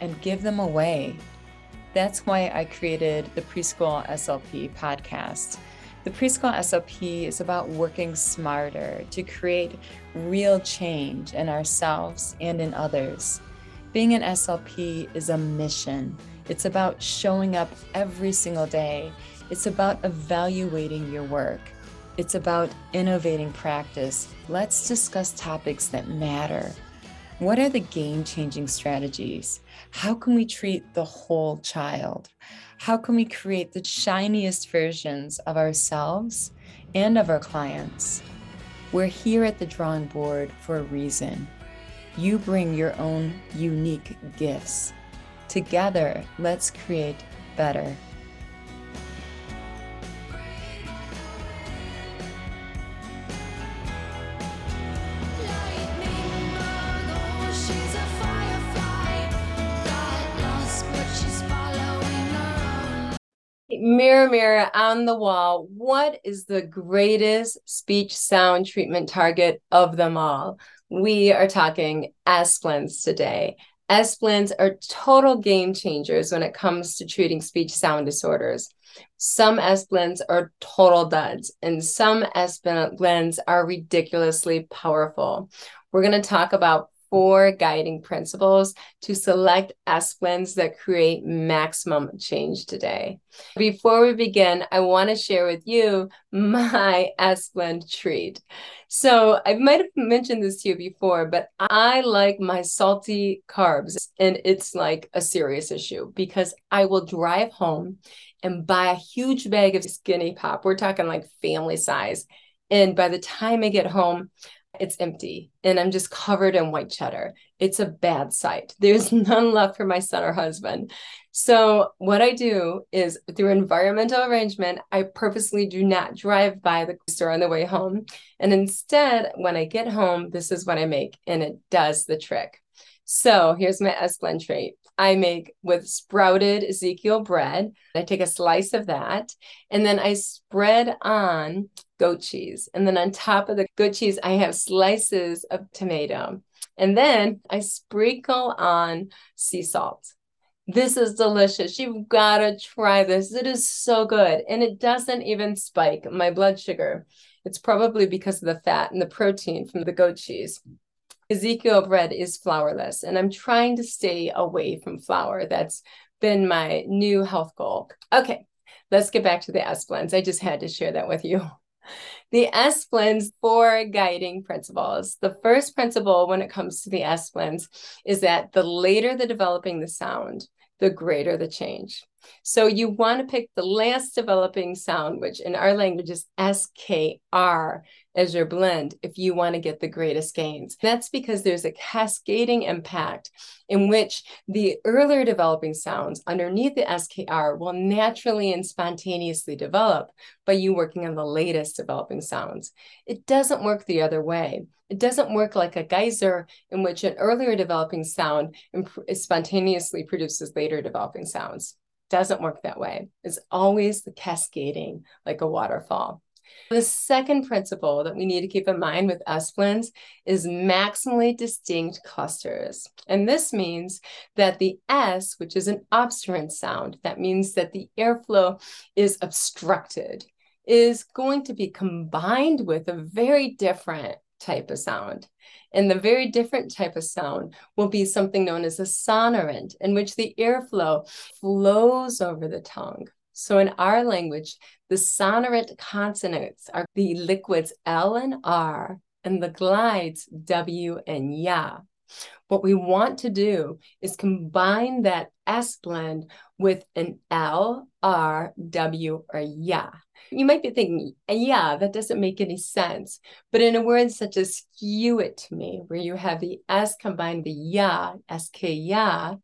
and give them away. That's why I created the Preschool SLP podcast. The Preschool SLP is about working smarter to create real change in ourselves and in others. Being an SLP is a mission. It's about showing up every single day. It's about evaluating your work. It's about innovating practice. Let's discuss topics that matter. What are the game changing strategies? How can we treat the whole child? How can we create the shiniest versions of ourselves and of our clients? We're here at the drawing board for a reason. You bring your own unique gifts. Together, let's create better. Mirror, mirror on the wall, what is the greatest speech sound treatment target of them all? We are talking S-blends today. S-blends are total game changers when it comes to treating speech sound disorders. Some S-blends are total duds, and some S-blends are ridiculously powerful. We're going to talk about four guiding principles to select S-blends that create maximum change today. Before we begin, I want to share with you my S-blend treat. So I might have mentioned this to you before, but I like my salty carbs, and it's like a serious issue because I will drive home and buy a huge bag of skinny pop. We're talking like family size. And by the time I get home, it's empty and I'm just covered in white cheddar. It's a bad sight. There's none left for my son or husband. So, what I do is through environmental arrangement, I purposely do not drive by the store on the way home. And instead, when I get home, this is what I make, and it does the trick. So, here's my S blend trait. I make with sprouted Ezekiel bread. I take a slice of that and then I spread on goat cheese. And then on top of the goat cheese, I have slices of tomato. And then I sprinkle on sea salt. This is delicious. You've got to try this. It is so good. And it doesn't even spike my blood sugar. It's probably because of the fat and the protein from the goat cheese. Ezekiel bread is flourless, and I'm trying to stay away from flour. That's been my new health goal. Okay, let's get back to the S blends. I just had to share that with you. The S blends four guiding principles. The first principle when it comes to the S blends is that the later the developing the sound, the greater the change. So you want to pick the last developing sound, which in our language is SKR as your blend if you want to get the greatest gains. That's because there's a cascading impact in which the earlier developing sounds underneath the SKR will naturally and spontaneously develop by you working on the latest developing sounds. It doesn't work the other way. It doesn't work like a geyser in which an earlier developing sound spontaneously produces later developing sounds doesn't work that way. It's always the cascading like a waterfall. The second principle that we need to keep in mind with S blends is maximally distinct clusters. And this means that the S, which is an obstruent sound, that means that the airflow is obstructed, is going to be combined with a very different type of sound. And the very different type of sound will be something known as a sonorant, in which the airflow flows over the tongue. So in our language, the sonorant consonants are the liquids L and R, and the glides W and Ya. What we want to do is combine that S blend with an L, R, W, or Ya. You might be thinking, yeah, that doesn't make any sense. But in a word such as skew it to me, where you have the S combined with ya, SK ya,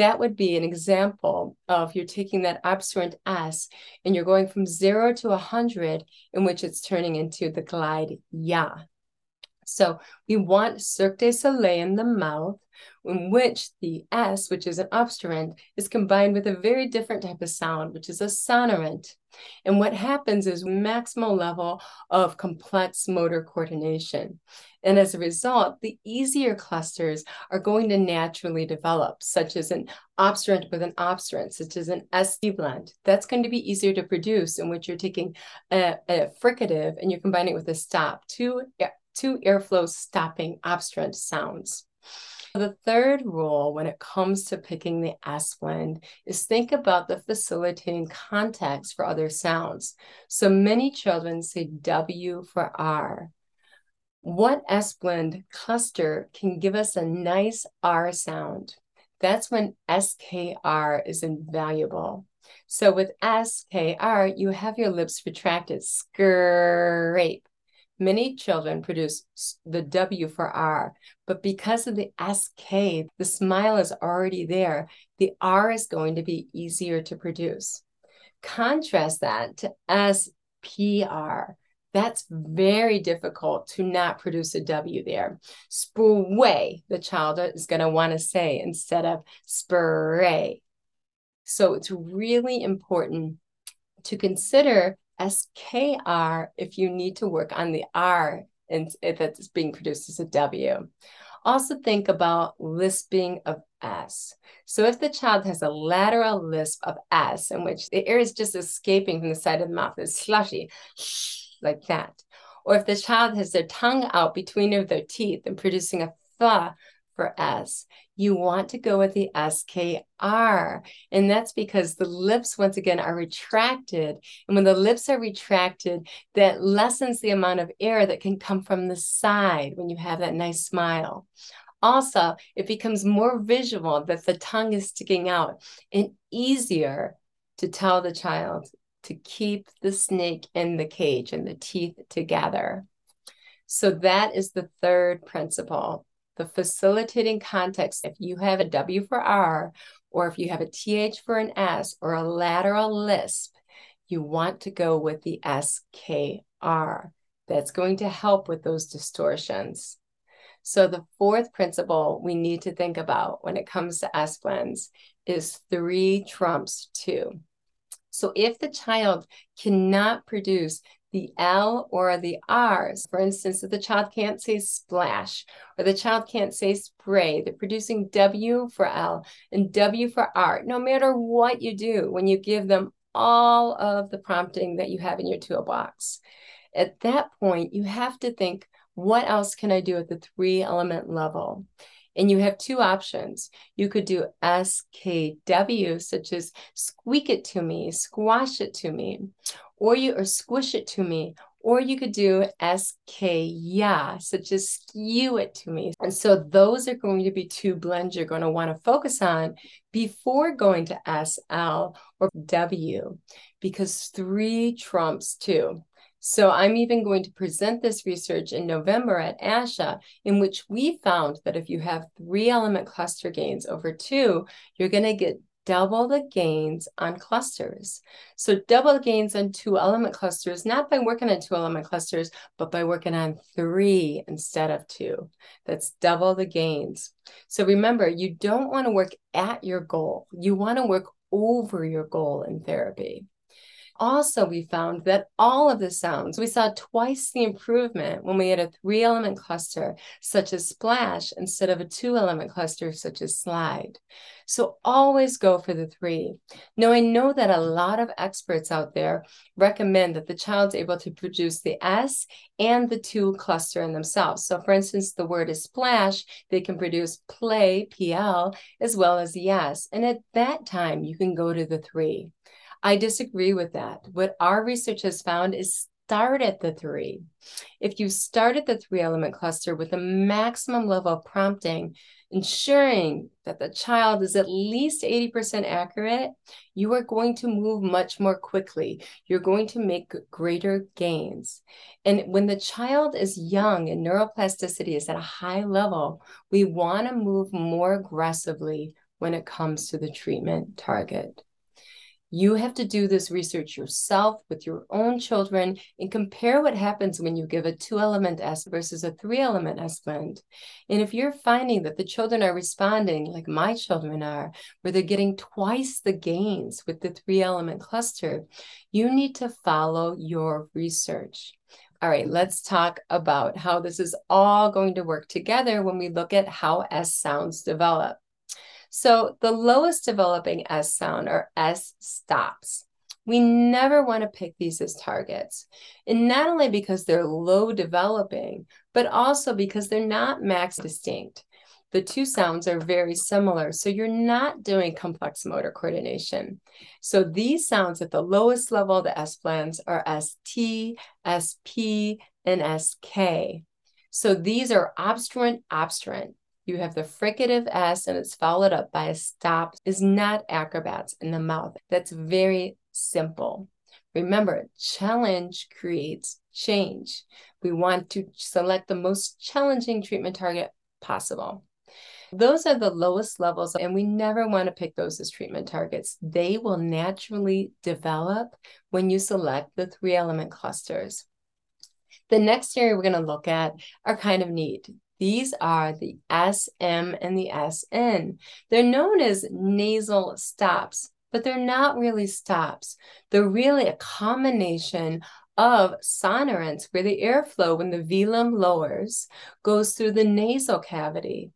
that would be an example of you're taking that obstruent S and you're going from zero to a 100, in which it's turning into the glide ya. So we want Cirque du Soleil in the mouth, in which the S, which is an obstruent, is combined with a very different type of sound, which is a sonorant. And what happens is maximal level of complex motor coordination. And as a result, the easier clusters are going to naturally develop, such as an obstruent with an obstruent, such as an ST blend. That's going to be easier to produce, in which you're taking a, a fricative and you're combining it with a stop, two, two airflow stopping obstruent sounds. The third rule when it comes to picking the S blend is think about the facilitating context for other sounds. So many children say W for R. What S blend cluster can give us a nice R sound? That's when SKR is invaluable. So with SKR, you have your lips retracted, scrape. Many children produce the W for R, but because of the SK, the smile is already there. The R is going to be easier to produce. Contrast that to SPR. That's very difficult to not produce a W there. Spray, the child is going to want to say instead of spray. So it's really important to consider SKR if you need to work on the R and if it's being produced as a W. Also think about lisping of S. So if the child has a lateral lisp of S in which the air is just escaping from the side of the mouth, it's slushy, like that. Or if the child has their tongue out between their teeth and producing a th for S. You want to go with the SKR. And that's because the lips, once again, are retracted. And when the lips are retracted, that lessens the amount of air that can come from the side when you have that nice smile. Also, it becomes more visual that the tongue is sticking out and easier to tell the child to keep the snake in the cage and the teeth together. So that is the third principle the facilitating context, if you have a W for R, or if you have a TH for an S, or a lateral lisp, you want to go with the SKR. That's going to help with those distortions. So the fourth principle we need to think about when it comes to S blends is three trumps two. So if the child cannot produce the L or the R's. For instance, if the child can't say splash or the child can't say spray, they're producing W for L and W for R. No matter what you do, when you give them all of the prompting that you have in your toolbox, at that point, you have to think, what else can I do at the three element level? And you have two options. You could do SKW, such as squeak it to me, squash it to me, or you or squish it to me, or you could do SK yeah, such as skew it to me. And so those are going to be two blends you're going to want to focus on before going to SL or W, because three trumps two. So I'm even going to present this research in November at ASHA, in which we found that if you have three element cluster gains over two, you're going to get double the gains on clusters. So double the gains on two element clusters, not by working on two element clusters, but by working on three instead of two. That's double the gains. So remember, you don't want to work at your goal. You want to work over your goal in therapy also we found that all of the sounds, we saw twice the improvement when we had a three element cluster, such as splash, instead of a two element cluster, such as slide. So always go for the three. Now, I know that a lot of experts out there recommend that the child's able to produce the S and the two cluster in themselves. So, for instance, the word is splash, they can produce play, PL, as well as the S. And at that time, you can go to the three. I disagree with that. What our research has found is start at the three. If you start at the three element cluster with a maximum level of prompting, ensuring that the child is at least 80% accurate, you are going to move much more quickly. You're going to make greater gains. And when the child is young and neuroplasticity is at a high level, we want to move more aggressively when it comes to the treatment target. You have to do this research yourself with your own children and compare what happens when you give a two element S versus a three element S blend. And if you're finding that the children are responding like my children are, where they're getting twice the gains with the three element cluster, you need to follow your research. All right, let's talk about how this is all going to work together when we look at how S sounds develop. So the lowest developing S sound are S stops. We never want to pick these as targets. And not only because they're low developing, but also because they're not max distinct. The two sounds are very similar. So you're not doing complex motor coordination. So these sounds at the lowest level the S blends are ST, SP, and SK. So these are obstruent, obstruent you have the fricative S and it's followed up by a stop is not acrobats in the mouth. That's very simple. Remember, challenge creates change. We want to select the most challenging treatment target possible. Those are the lowest levels, and we never want to pick those as treatment targets. They will naturally develop when you select the three element clusters. The next area we're going to look at are kind of neat. These are the SM and the SN. They're known as nasal stops, but they're not really stops. They're really a combination of sonorants where the airflow, when the velum lowers, goes through the nasal cavity.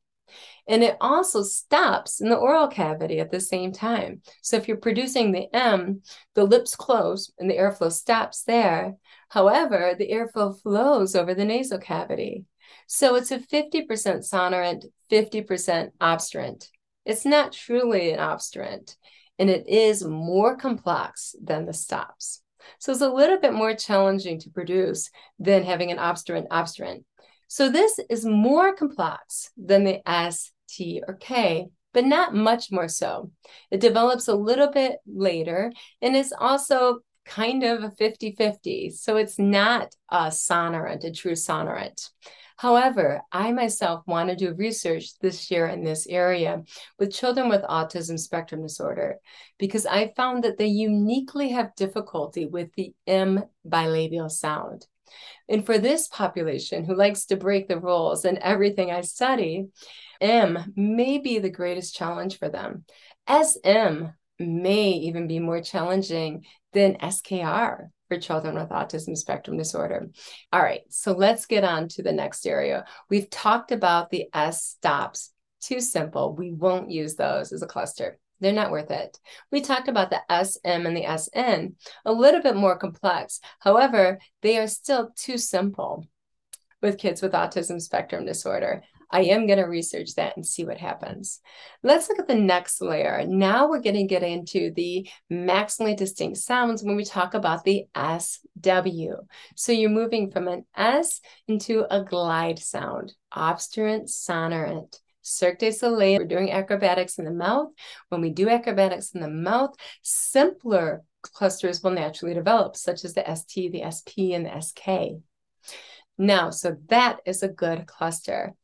And it also stops in the oral cavity at the same time. So if you're producing the M, the lips close and the airflow stops there. However, the airflow flows over the nasal cavity. So it's a 50% sonorant, 50% obstruent. It's not truly an obstruent, and it is more complex than the stops. So it's a little bit more challenging to produce than having an obstruent obstruent. So this is more complex than the S, T, or K, but not much more so. It develops a little bit later and is also kind of a 50 50. So it's not a sonorant, a true sonorant. However, I myself want to do research this year in this area with children with autism spectrum disorder because I found that they uniquely have difficulty with the M bilabial sound. And for this population who likes to break the rules in everything I study, M may be the greatest challenge for them. SM may even be more challenging than SKR for children with autism spectrum disorder. All right, so let's get on to the next area. We've talked about the S stops. Too simple. We won't use those as a cluster. They're not worth it. We talked about the SM and the SN, a little bit more complex. However, they are still too simple with kids with autism spectrum disorder. I am going to research that and see what happens. Let's look at the next layer. Now we're going to get into the maximally distinct sounds when we talk about the SW. So you're moving from an S into a glide sound, obstruent, sonorant. Cirque du Soleil, we're doing acrobatics in the mouth. When we do acrobatics in the mouth, simpler clusters will naturally develop, such as the ST, the SP, and the SK. Now, so that is a good cluster.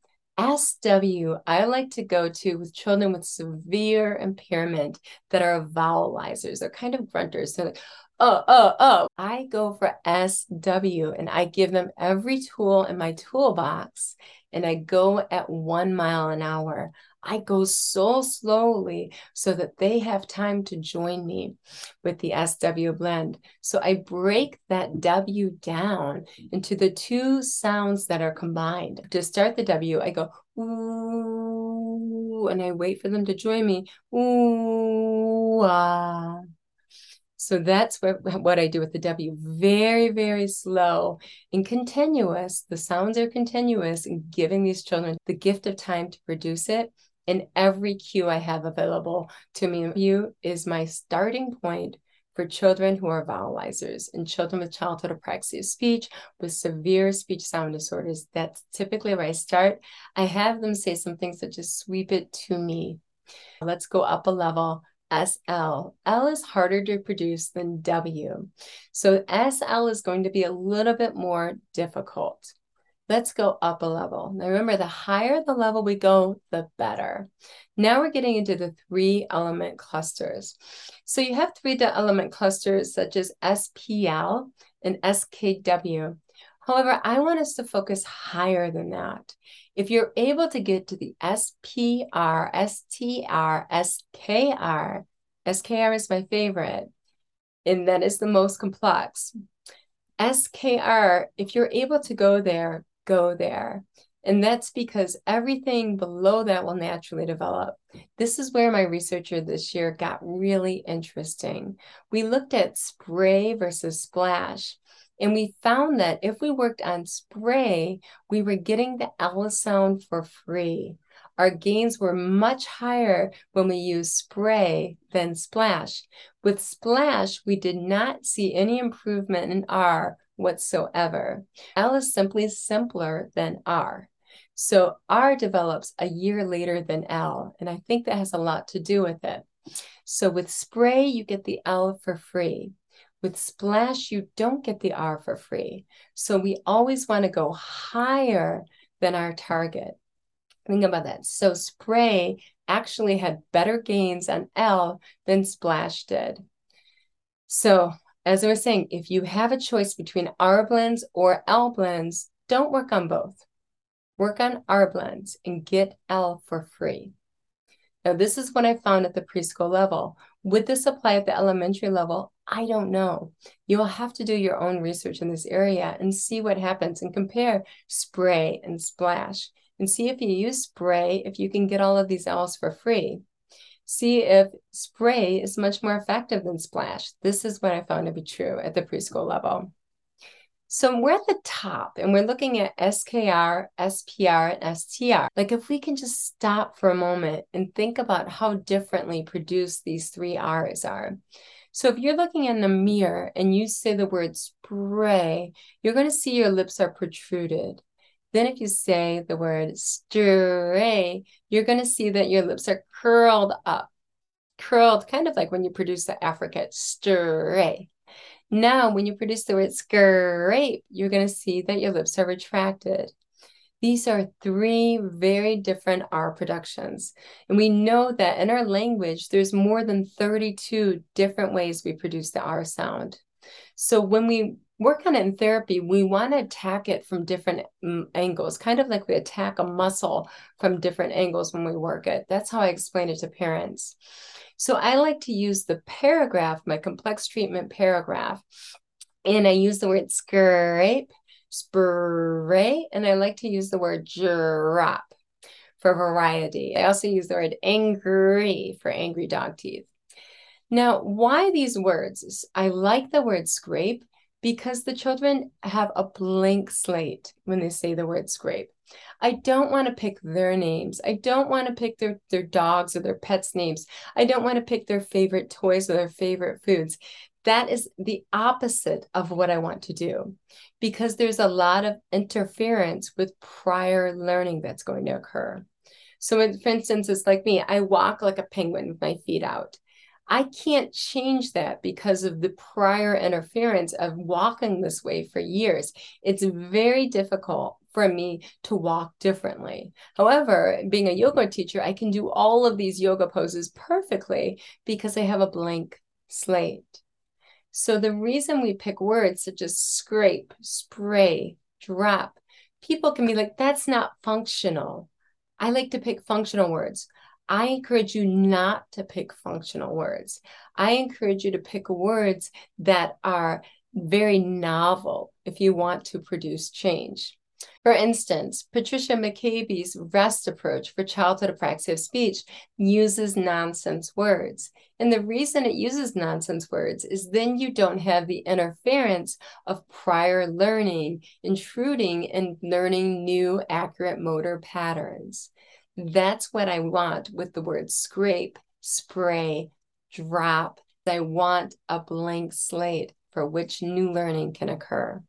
SW, I like to go to with children with severe impairment that are vowelizers. They're kind of grunters. They're like, oh, oh, oh. I go for SW and I give them every tool in my toolbox and I go at one mile an hour. I go so slowly so that they have time to join me with the SW blend. So I break that W down into the two sounds that are combined. To start the W, I go ooh, and I wait for them to join me. Ooh, ah. So that's what, what I do with the W. Very, very slow and continuous. The sounds are continuous and giving these children the gift of time to produce it And every cue I have available to me. You is my starting point for children who are vowelizers and children with childhood apraxia of speech with severe speech sound disorders. That's typically where I start. I have them say something such as sweep it to me. Let's go up a level. SL. L is harder to produce than W. So SL is going to be a little bit more difficult. Let's go up a level. Now, remember, the higher the level we go, the better. Now we're getting into the three element clusters. So you have three element clusters such as SPL and SKW. However, I want us to focus higher than that. If you're able to get to the SPR, STR, SKR, SKR is my favorite, and that is the most complex. SKR, if you're able to go there, go there. And that's because everything below that will naturally develop. This is where my researcher this year got really interesting. We looked at spray versus splash. And we found that if we worked on spray, we were getting the L sound for free. Our gains were much higher when we used spray than splash. With splash, we did not see any improvement in R whatsoever. L is simply simpler than R. So R develops a year later than L, and I think that has a lot to do with it. So with spray, you get the L for free. With splash, you don't get the R for free. So we always want to go higher than our target. Think about that. So spray actually had better gains on L than splash did. So as I was saying, if you have a choice between R blends or L blends, don't work on both. Work on R blends and get L for free. Now, this is what I found at the preschool level. Would this apply at the elementary level? I don't know. You will have to do your own research in this area and see what happens and compare spray and splash and see if you use spray, if you can get all of these owls for free. See if spray is much more effective than splash. This is what I found to be true at the preschool level. So we're at the top and we're looking at SKR, SPR, and STR. Like if we can just stop for a moment and think about how differently produced these three R's are. So if you're looking in the mirror and you say the word spray, you're going to see your lips are protruded. Then if you say the word stray, you're going to see that your lips are curled up, curled, kind of like when you produce the affricate, stray. Now, when you produce the word scrape, you're going to see that your lips are retracted. These are three very different R productions. And we know that in our language, there's more than 32 different ways we produce the R sound. So when we work on it in therapy, we want to attack it from different mm, angles, kind of like we attack a muscle from different angles when we work it. That's how I explain it to parents. So I like to use the paragraph, my complex treatment paragraph, and I use the word scrape, spray, and I like to use the word drop for variety. I also use the word angry for angry dog teeth. Now, why these words? I like the word scrape because the children have a blank slate when they say the word scrape. I don't want to pick their names. I don't want to pick their, their dogs or their pets' names. I don't want to pick their favorite toys or their favorite foods. That is the opposite of what I want to do because there's a lot of interference with prior learning that's going to occur. So, for instance, it's like me, I walk like a penguin with my feet out. I can't change that because of the prior interference of walking this way for years. It's very difficult for me to walk differently. However, being a yoga teacher, I can do all of these yoga poses perfectly because I have a blank slate. So the reason we pick words such as scrape, spray, drop, people can be like, that's not functional. I like to pick functional words. I encourage you not to pick functional words. I encourage you to pick words that are very novel if you want to produce change. For instance, Patricia McCabe's REST approach for childhood apraxia of speech uses nonsense words. And the reason it uses nonsense words is then you don't have the interference of prior learning intruding and learning new accurate motor patterns. That's what I want with the word scrape, spray, drop. I want a blank slate for which new learning can occur.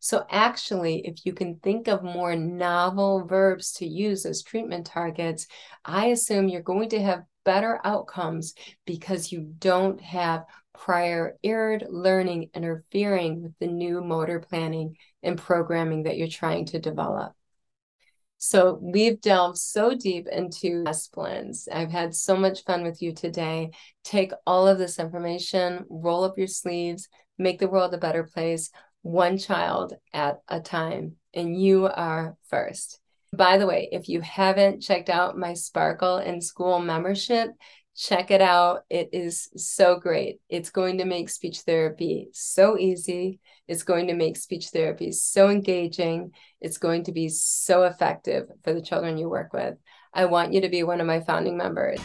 So, actually, if you can think of more novel verbs to use as treatment targets, I assume you're going to have better outcomes because you don't have prior erred learning interfering with the new motor planning and programming that you're trying to develop. So we've delved so deep into S blends. I've had so much fun with you today. Take all of this information, roll up your sleeves, make the world a better place, one child at a time. And you are first. By the way, if you haven't checked out my Sparkle in School membership, check it out. It is so great. It's going to make speech therapy so easy. It's going to make speech therapy so engaging. It's going to be so effective for the children you work with. I want you to be one of my founding members.